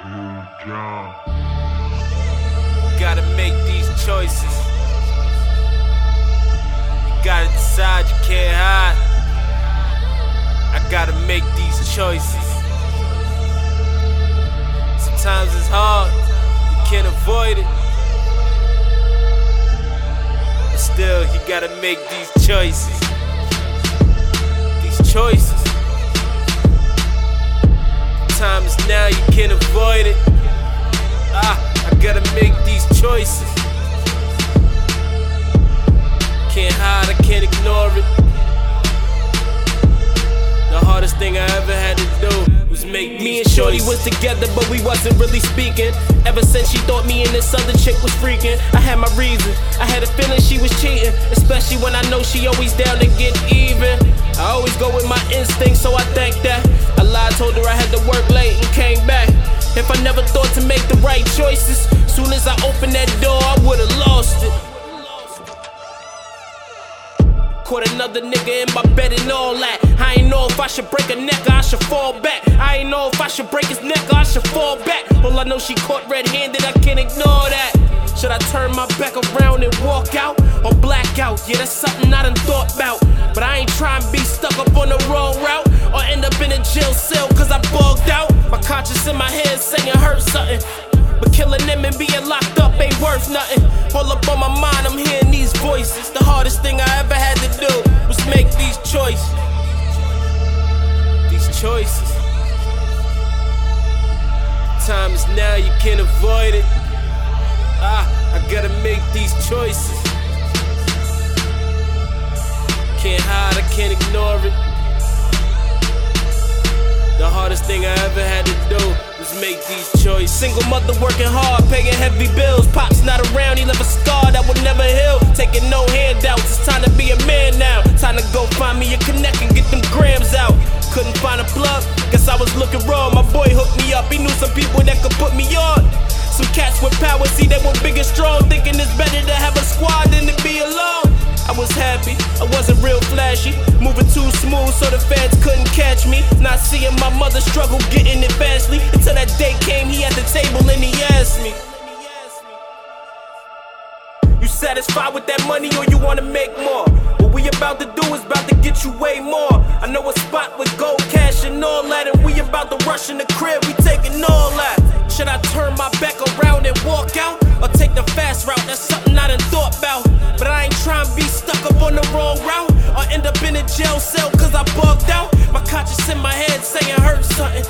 John. Gotta make these choices. You gotta decide, you can't hide. I gotta make these choices. Sometimes it's hard, you can't avoid it. But still, you gotta make these choices. These choices. Can't avoid it. Ah, I gotta make these choices. Can't hide, I can't ignore it. The hardest thing I ever had to do was make Me and Shorty was together, but we wasn't really speaking. Ever since she thought me and this other chick was freaking, I had my reasons. I had a feeling she was cheating, especially when I know she always down to get even. I always go with my instincts, so I think that. I lied, told her I had to work late and came back. If I never thought to make the right choices, soon as I opened that door, I would've lost it. Caught another nigga in my bed and all that. I ain't know if I should break a neck or I should fall back. I ain't know if I should break his neck or I should fall back. All I know she caught red handed, I can't ignore that. Should I turn my back around and walk out or black out? Yeah, that's something I done thought about. But I ain't trying to be stuck up on the wrong route or end up in a jail cell cause I bugged out. My conscience in my head saying hurt something. But killing them and being locked up ain't worth nothing. All up on my mind, I'm hearing these voices. The hardest thing I ever had to do was make these choices. these choices. Time is now, you can't avoid it. Ah, I gotta make these choices. Can't hide, I can't ignore it. The hardest thing I ever had to do was make these choices. Single mother working hard, paying heavy bills. Pop's not around, he left a scar that would never heal. Taking no handouts, it's time to be a man now. Time to go find me a connect and get them grams out. Couldn't find a plug, guess I was looking wrong. My boy hooked me up, he knew some people that could put me on. Some cats with power, see they were big and strong, thinking it's better to have a squad than to be alone. I was happy, I wasn't real flashy. Moving too smooth so the fans couldn't catch me. Not seeing my mother struggle getting it fastly. Satisfied with that money or you wanna make more? What we about to do is about to get you way more. I know a spot with gold cash and all that, and we about to rush in the crib, we taking all that. Should I turn my back around and walk out? Or take the fast route? That's something I done thought about. But I ain't trying to be stuck up on the wrong route. Or end up in a jail cell cause I bugged out. My conscience in my head saying hurt something.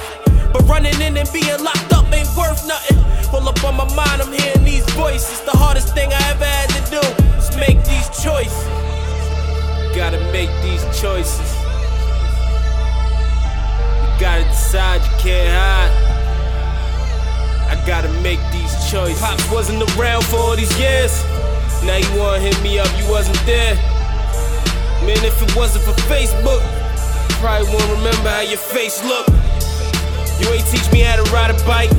But running in and being locked up ain't worth nothing. Pull up on my mind, I'm hearing these voices. The hardest thing I ever can't hide. I gotta make these choices. Pops wasn't around for all these years. Now you wanna hit me up, you wasn't there. Man, if it wasn't for Facebook, probably won't remember how your face looked. You ain't teach me how to ride a bike.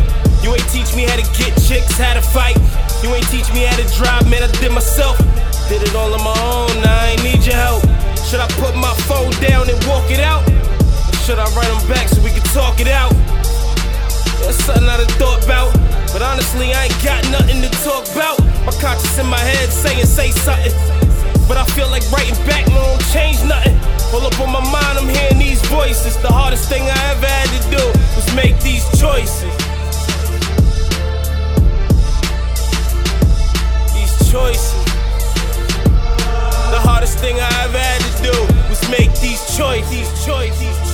You ain't teach me how to get chicks, how to fight. You ain't teach me how to drive, man, I did myself. Did it all on my own, now I ain't need your help. Should I put my phone down talk it out. That's something I've thought about. But honestly, I ain't got nothing to talk about. My conscience in my head saying, say something. But I feel like writing back, man, won't change nothing. Pull up on my mind, I'm hearing these voices. The hardest thing I ever had to do was make these choices. These choices. The hardest thing I ever had to do was make these choices, these choices, these choices.